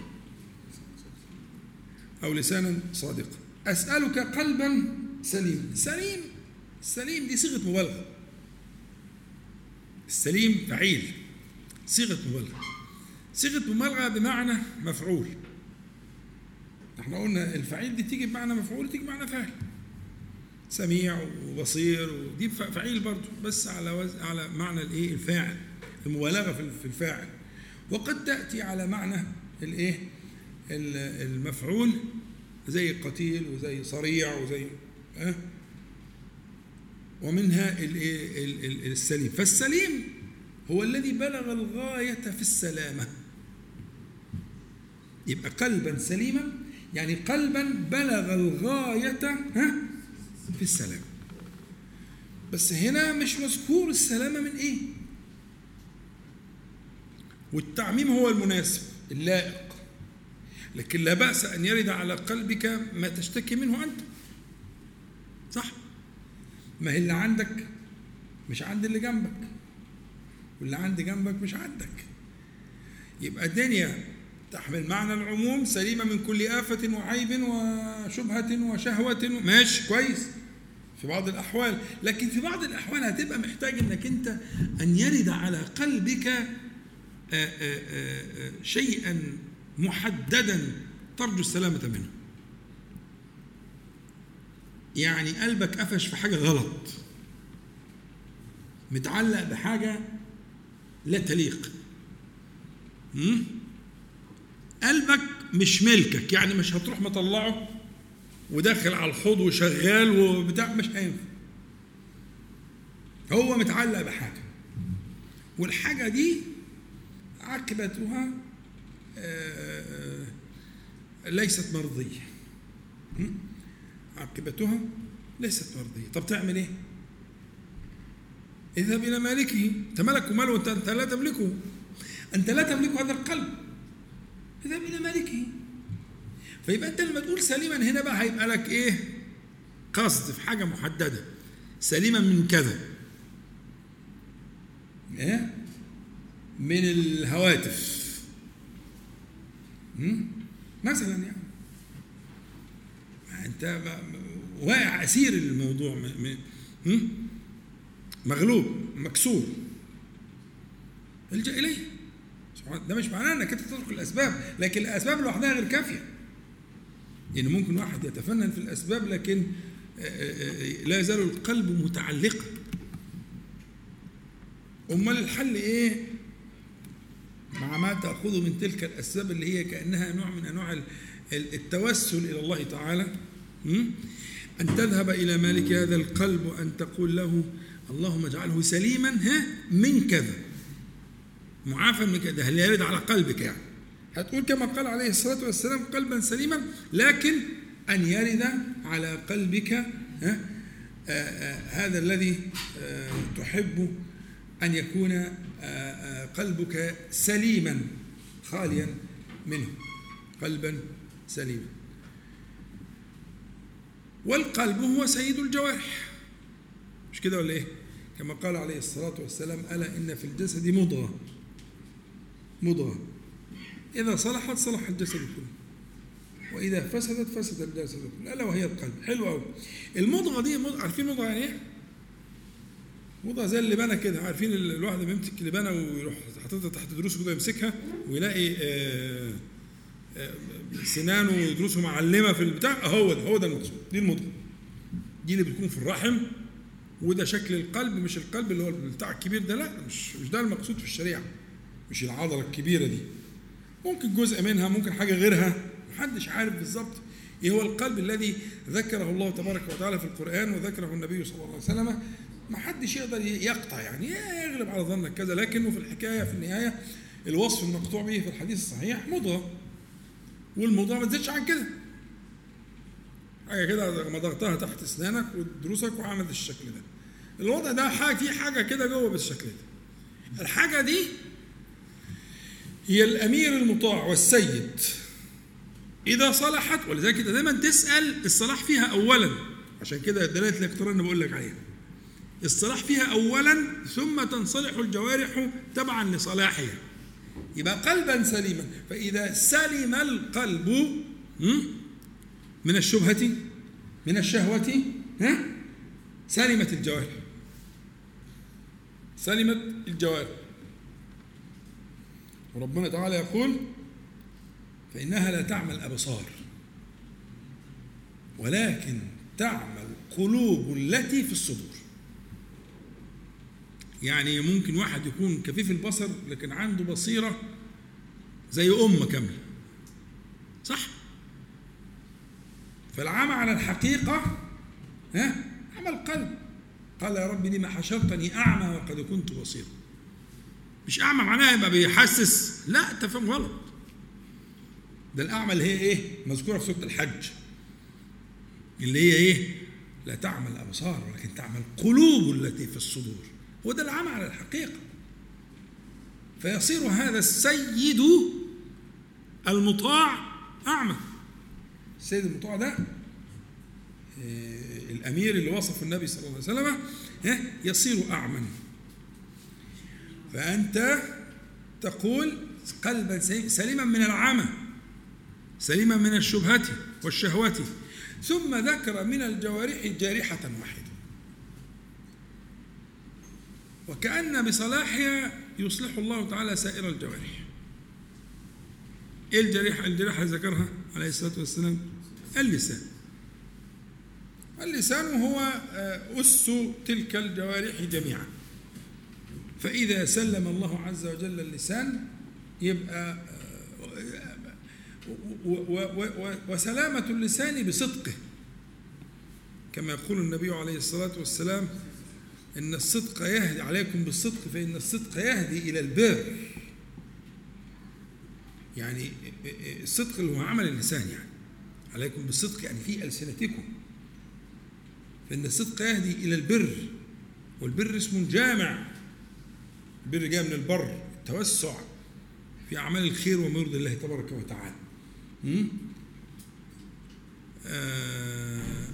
أو لسانا صادقا. أسألك قلبا سليما سليم السليم دي صيغة مبالغة. السليم فعيل. صيغة مبالغة. صيغة مبالغة بمعنى مفعول. إحنا قلنا الفعيل دي تيجي بمعنى مفعول تيجي بمعنى فاعل. سميع وبصير ودي فعيل برضه بس على وز... على معنى الايه الفاعل المبالغة في الفاعل. وقد تأتي على معنى الايه المفعول زي قتيل وزي صريع وزي أه؟ ومنها السليم. فالسليم هو الذي بلغ الغاية في السلامة. يبقى قلبا سليما يعني قلبا بلغ الغاية ها؟ في السلام. بس هنا مش مذكور السلامة من إيه؟ والتعميم هو المناسب اللائق. لكن لا بأس أن يرد على قلبك ما تشتكي منه أنت. صح؟ ما هي اللي عندك مش عند اللي جنبك واللي عند جنبك مش عندك. يبقى الدنيا تحمل معنى العموم سليمة من كل آفة وعيب وشبهة وشهوة. ماشي كويس. في بعض الأحوال. لكن في بعض الأحوال هتبقى محتاج أنك أنت أن يرد على قلبك آآ آآ آآ شيئا محددا ترجو السلامة منه. يعني قلبك قفش في حاجة غلط. متعلق بحاجة لا تليق? قلبك مش ملكك يعني مش هتروح مطلعه وداخل على الحوض وشغال وبتاع مش هينفع. هو متعلق بحاجة. والحاجة دي عاقبتها آه، ليست مرضية. م? عاقبتها ليست مرضية. طب تعمل إيه؟ اذهب إلى مالكه. أنت ملك وماله؟ وأنت أنت لا تملكه. أنت لا تملك هذا القلب. اذهب إلى مالكه. فيبقى انت لما تقول سليما هنا بقى هيبقى لك إيه؟ قصد في حاجة محددة. سليما من كذا. إيه من الهواتف? مثلا يعني. انت واقع أسير الموضوع مغلوب مكسور. الجا إليه. ده مش معناه إنك أنت تترك الأسباب لكن الأسباب لوحدها غير كافية. يعني ممكن واحد يتفنن في الأسباب لكن آه، آه، آه، لا يزال القلب متعلقا. أمال الحل إيه؟ مع ما تأخذه من تلك الأسباب اللي هي كأنها نوع من ال- التوسل إلى الله تعالى? أن تذهب إلى مالك هذا القلب وأن تقول له اللهم اجعله سليما ها من كذا. معافى من كذا هل يرد على قلبك يعني؟ هتقول كما قال عليه الصلاة والسلام قلبا سليما لكن أن يرد على قلبك آه، آه، هذا الذي آه، تحب أن يكون قلبك سليما خاليا منه قلبا سليما. والقلب هو سيد الجوارح. مش كده ولا إيه؟ كما قال عليه الصلاة والسلام ألا إن في الجسد مضغة. مضغة. إذا صلحت صلح الجسد كله. وإذا فسدت فسد الجسد كله. ألا وهي القلب. حلو أوي. المضغة دي مضغة عارفين مضغة يعني إيه؟ مضغة زي اللبانة كده. عارفين ال- الواحد لما يمسك لبانة ويروح حاططها تحت دروسه كده يمسكها ويلاقي آه، آه، سنانه ودروسه معلمة في البتاع. هو ده هو ده المقصود. دي المضغة دي اللي بتكون في الرحم. وده شكل القلب مش القلب اللي هو بتاع الكبير ده. لا مش مش ده المقصود في الشريعة. مش العضلة الكبيرة دي. ممكن جزء منها ممكن حاجة غيرها محدش عارف بالظبط. إيه هو القلب الذي ذكره الله تبارك وتعالى في القرآن وذكره النبي صلى الله عليه وسلم؟ ما حدش يقدر يقطع يعني يغلب على ظنك كذا. لكنه في الحكاية في النهاية الوصف المقطوع به في الحديث الصحيح مضغة. والمضغة ما تزيدش عن كده. حاجة كده مضغتها تحت أسنانك ودروسك وعملت الشكل ده. الوضع ده حاجة في حاجة كده جوه بالشكل ده. الحاجة دي هي الأمير المطاع والسيد. إذا صلحت ولذلك أنت دايما تسأل الصلاح فيها اولا. عشان كده دلالة الإقتران بقول لك عليها. الصلاح فيها اولا ثم تنصلح الجوارح تبعا لصلاحها. يبقى قلبا سليما. فإذا سلم القلب? من الشبهة؟ من الشهوة؟ ها؟ سلمت الجوارح. سلمت الجوارح. وربنا تعالى يقول فإنها لا تعمى الأبصار ولكن تعمى القلوب التي في الصدور. يعني ممكن واحد يكون كفيف البصر لكن عنده بصيرة زي أمة كاملة صح؟ فالعمى على الحقيقة ها؟ عمى القلب. قال يا رب لما حشرتني أعمى وقد كنت بصيرا. مش أعمى معناها يبقى بيحسس. لا أنت فاهم غلط. ده الأعمى اللي هي إيه؟ مذكورة في سورة الحج. اللي هي إيه؟ لا تعمل الأبصار ولكن تعمل القلوب التي في الصدور. هو ده العمى على الحقيقة. فيصير هذا السيد المطاع أعمى. السيد المطاع ده آه، الأمير اللي وصف النبي صلى الله عليه وسلم ها، يصير أعمى. فأنت تقول قلبا سليم- سليما من العمى سليما من الشبهة والشهوات ثم ذكر من الجوارح جارحة واحدة. وكأن بصلاحها يصلح الله تعالى سائر الجوارح. إيه الجريحة الجريحة اللي ذكرها عليه الصلاة والسلام؟ اللسان. اللسان هو آه، أس تلك الجوارح جميعا. فإذا سلم الله عز وجل اللسان يبقى آه، وسلامة اللسان بصدقه. كما يقول النبي عليه الصلاة والسلام إن الصدق يهدي عليكم بالصدق فإن الصدق يهدي إلى البر. يعني الصدق اللي هو عمل اللسان يعني. عليكم بالصدق يعني في ألسنتكم. فإن الصدق يهدي إلى البر والبر اسم جامع. البر جاء من البر التوسع في أعمال الخير وما يرضي الله تبارك وتعالى? آه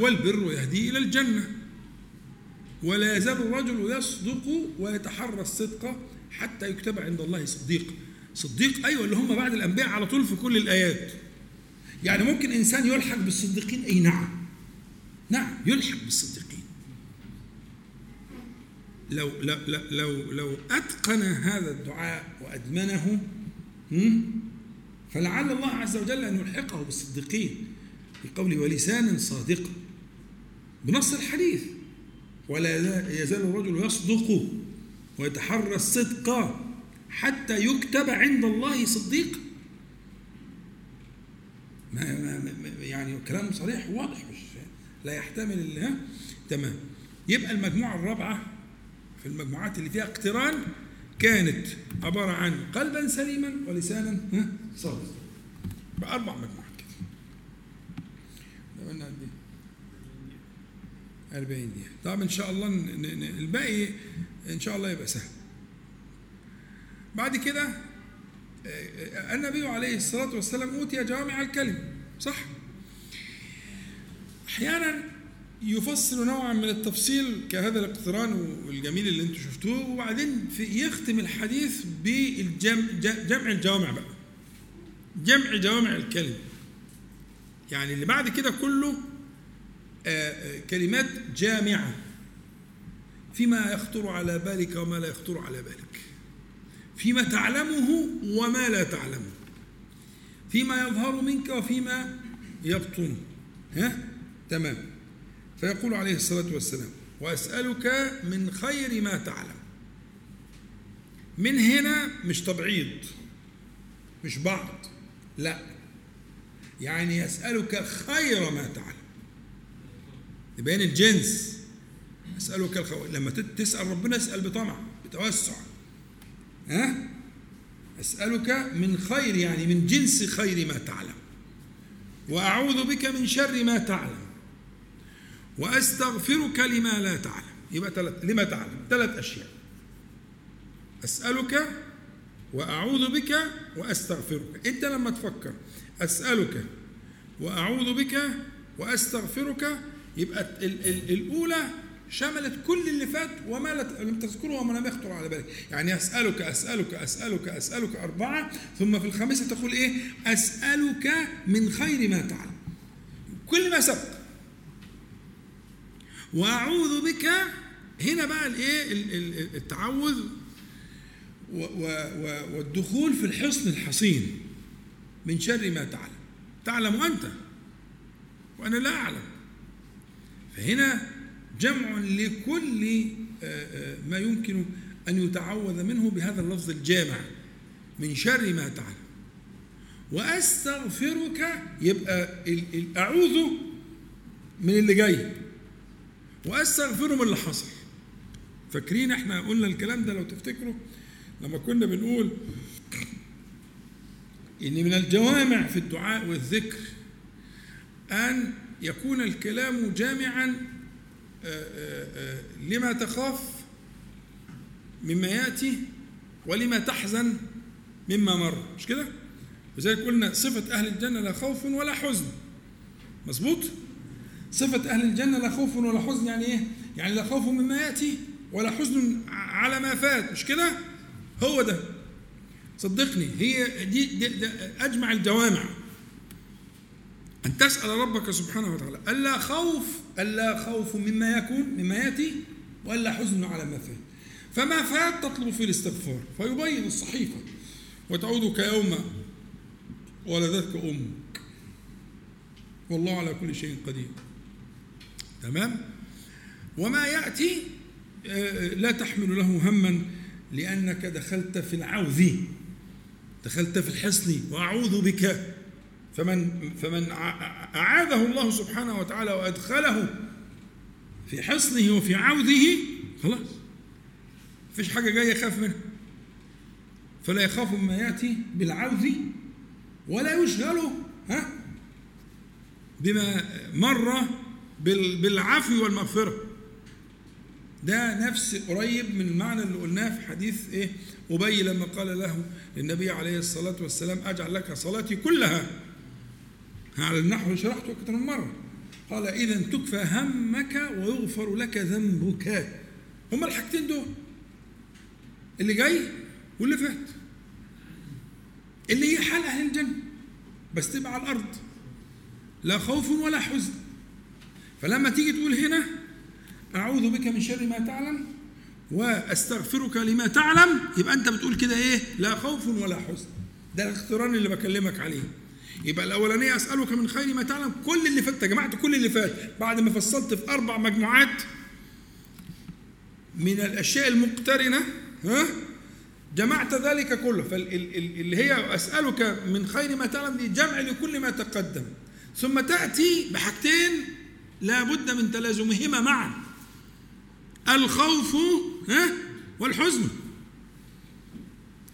والبر يهدي إلى الجنة. ولا يزال الرجل يصدق ويتحرى الصدق حتى يكتب عند الله صديق. صديق أيوة اللي هم بعد الأنبياء على طول في كل الآيات. يعني ممكن إنسان يلحق بالصديقين أي نعم. نعم يلحق بالصديقين. لو لو لو لو, أتقن هذا الدعاء وأدمنه؟ فلعل الله عز وجل أن يلحقه بالصديقين في قوله ولسان صادقا بنص الحديث. ولا يزال الرجل يصدق ويتحرى الصدق حتى يكتب عند الله صديق. ما ما يعني كلام صريح واضح لا يحتمل ال- ها تمام. يبقى المجموعة الرابعة في المجموعات اللي فيها اقتران كانت عبارة عن قلبا سليما ولسانا صادقا بقى أربع مجموعات كده. قلنا قد إيه؟ 40 دقيقة طب إن شاء الله الباقي إن شاء الله يبقى سهل. بعد كده آه، آه، النبي عليه الصلاة والسلام أوتي جوامع الكلم صح؟ أحيانا يفصل نوعا من التفصيل كهذا الاقتران والجميل اللي أنتم شفتوه وبعدين يختم الحديث بجمع الجوامع بقى. جمع جوامع الكلم يعني اللي بعد كده كله آه، آه، كلمات جامعة. فيما يخطر على بالك وما لا يخطر على بالك. فيما تعلمه وما لا تعلمه. فيما يظهر منك وفيما يبطن. ها؟ تمام. فيقول عليه الصلاة والسلام وأسألك من خير ما تعلم. من هنا مش تبعيض مش بعض لا. يعني يسألك خير ما تعلم. يبين الجنس. أسألك الخير لما تسأل ربنا اسأل بطمع بتوسع. ها؟ أسألك من خير يعني من جنس خير ما تعلم. وأعوذ بك من شر ما تعلم. وأستغفرك لما لا تعلم. يبقى ثلاث لما تعلم. ثلاث أشياء. أسألك وأعوذ بك وأستغفرك. أنت لما تفكر أسألك وأعوذ بك وأستغفرك يبقى ال- ال- الأولى شملت كل اللي فات وما لم تذكره وما لم يخطر على بالك. يعني أسألك أسألك أسألك أسألك أربعة ثم في الخامسة تقول إيه؟ أسألك من خير ما تعلم. كل ما سبق. وأعوذ بك. هنا بقى الإيه؟ ال- ال- التعوذ والدخول في الحصن الحصين من شر ما تعلم. تعلم أنت. وأنا لا أعلم. فهنا جمع لكل آه، آه، ما يمكن أن يتعوذ منه بهذا اللفظ الجامع. من شر ما تعلم. وأستغفرك. يبقى أعوذ من اللي جاي. وأستغفره من اللي حصل فاكرين إحنا قلنا الكلام ده لو تفتكروا لما كنا بنقول إن من الجوامع في الدعاء والذكر أن يكون الكلام جامعا آه، آه، آه، لما تخاف مما يأتي ولما تحزن مما مر مش كده؟ لذلك قلنا صفة أهل الجنة لا خوف ولا حزن مظبوط؟ صفة أهل الجنة لا خوف ولا حزن يعني إيه؟ يعني لا خوف مما يأتي ولا حزن على ما فات مش كده؟ هو ده. صدقني هي دي, دي, دي أجمع الجوامع. أن تسأل ربك سبحانه وتعالى ألا خوف ألا خوف مما يكون مما يأتي وألا حزن على ما فات؟ فما فات تطلب فيه الاستغفار. فيبين الصحيفة وتعود كيوم ولدتك أمك. والله على كل شيء قدير. تمام؟ وما يأتي آه، لا تحمل له هما لأنك دخلت في العوذ. دخلت في الحصن وأعوذ بك. فمن فمن أعاذه الله سبحانه وتعالى وأدخله في حصنه وفي عوذه خلاص. مفيش حاجة جاية يخاف منها. فلا يخاف مما يأتي بالعوذ ولا يشغله ها؟ بما مر بالعفو والمغفرة. ده نفس قريب من المعنى اللي قلناه في حديث إيه؟ أبي لما قال له للنبي عليه الصلاة والسلام أجعل لك صلاتي كلها. على النحو اللي شرحته أكثر من مرة. قال إذا تكفى همك ويغفر لك ذنبك. هما الحاجتين دول. اللي جاي واللي فات. اللي هي حال أهل الجنة. بس تبقى على الأرض. لا خوف ولا حزن. فلما تيجي تقول هنا أعوذ بك من شر ما تعلم وأستغفرك لما تعلم يبقى أنت بتقول كده إيه؟ لا خوف ولا حزن. ده الاقتران اللي بكلمك عليه. يبقى الأولانية أسألك من خير ما تعلم. كل اللي فات جمعت كل اللي فات. بعد ما فصلت في أربع مجموعات من الأشياء المقترنة ها؟ جمعت ذلك كله. فاللي هي أسألك من خير ما تعلم دي جمع لكل ما تقدم. ثم تأتي بحاجتين لا بد من تلازمهما معا. الخوف ها؟ والحزن.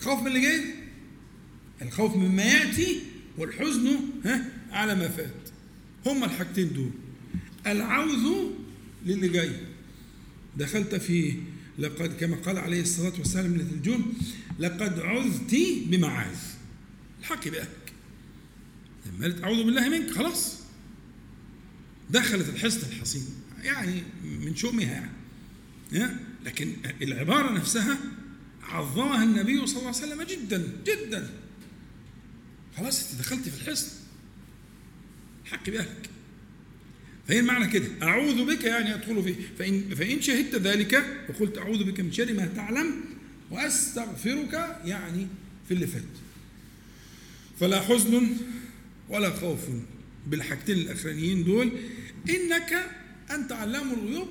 خوف من اللي جاي؟ الخوف مما يأتي والحزن ها؟ على ما فات. هما الحاجتين دول. العوذ للي جاي. دخلت في لقد كما قال عليه الصلاة والسلام من الجون لقد عذت بمعاذ. الحق بأهلك لما قالت أعوذ بالله منك خلاص. دخلت الحصن الحصين. يعني من شؤمها يعني؟ لكن العبارة نفسها عظمها النبي صلى الله عليه وسلم جدا جدا. خلاص أنت دخلت في الحصن الحق بأهلك. فهي المعنى كده؟ أعوذ بك يعني أدخل فيه فإن, فإن شهدت ذلك وقلت أعوذ بك من شر ما تعلم وأستغفرك يعني في اللي فات. فلا حزن ولا خوف بالحاجتين الأخرانيين دول إنك أنت علام الغيوب.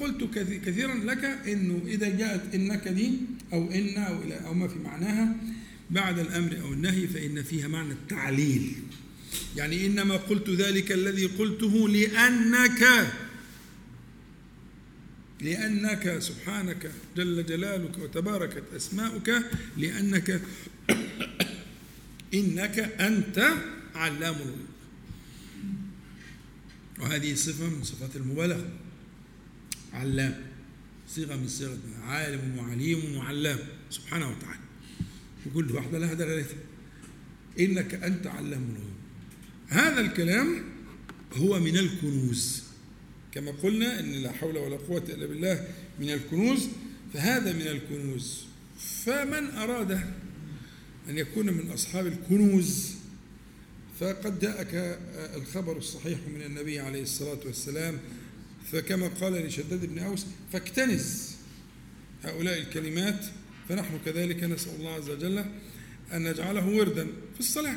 قلت كثيرا لك إنه إذا جاءت إنك دي أو إن أو, إلى أو ما في معناها بعد الأمر أو النهي فإن فيها معنى التعليل. يعني إنما قلت ذلك الذي قلته لأنك لأنك سبحانك جل جلالك وتباركت أسماؤك لأنك إنك أنت علام الغيوب. وهذه صفة من صفات المبالغة. علام. صيغة من صيغة عالم وعليم وعلام. سبحانه وتعالى. وكل واحدة لها دلالتها إنك أنت علام الغيوب. هذا الكلام هو من الكنوز. كما قلنا إن لا حول ولا قوة إلا بالله من الكنوز. فهذا من الكنوز. فمن أراد أن يكون من أصحاب الكنوز فقد جاءك الخبر الصحيح من النبي عليه الصلاة والسلام. فكما قال لشداد بن أوس فاكتنز هؤلاء الكلمات فنحن كذلك نسأل الله عز وجل أن نجعله وردا في الصلاة.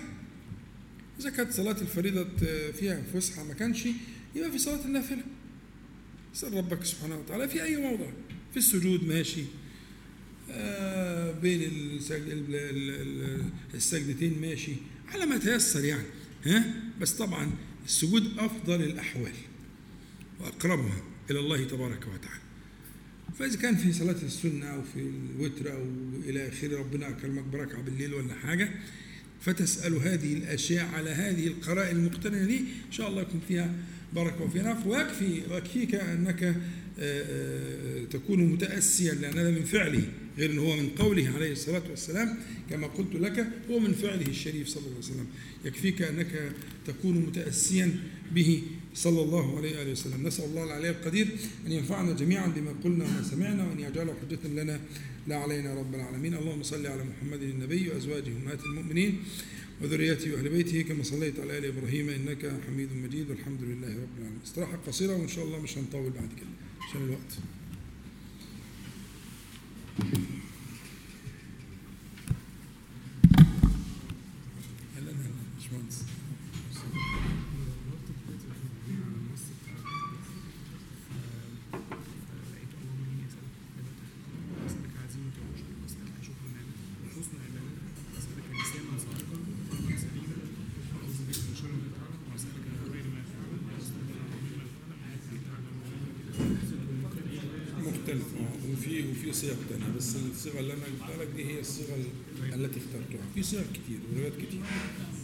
إذا كانت صلاة الفريضة فيها فسحة ما كانش يبقى في صلاة النافلة. اسأل ربك سبحانه وتعالى في أي موضع في السجود ماشي آه بين السجدتين ماشي على ما تيسر يعني ها؟ بس طبعا السجود أفضل الأحوال وأقربها إلى الله تبارك وتعالى. فإذا كان في صلاة السنة أو في الوتر أو إلى آخره ربنا أكرمك بركعة بالليل ولا حاجة فتسأل هذه الأشياء على هذه القرائن المقترنة دي إن شاء الله يكون فيها بركة وفي نفع ويكفي ويكفيك أنك آه، آه، تكون متأسيا لأن هذا من فعله. غير أن هو من قوله عليه الصلاة والسلام كما قلت لك هو من فعله الشريف صلى الله عليه وسلم. يكفيك أنك تكون متأسيا به صلى الله عليه وآله وسلم. نسأل الله العلي القدير أن ينفعنا جميعا بما قلنا وما سمعنا وأن يجعله حجة لنا لا علينا رب العالمين. اللهم صل على محمد النبي وأزواجه أمهات المؤمنين وذريته وأهل بيته كما صليت على آل إبراهيم إنك حميد مجيد والحمد لله رب العالمين. استراحة قصيرة وإن شاء الله مش هنطول بعد كده. عشان الوقت؟ Helen, Helen, once. الصيغه اللي أنا قلتها لك دي هي الصيغة ال- التي اخترتها في صيغ كتير وروايات كتير.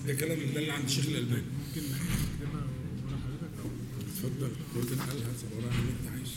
ده كلام ده اللي عند الشيخ الألباني. ممكن نكتبها ورا حضرتك اتفضل. قلت قالها وراها اللي أنت عايزه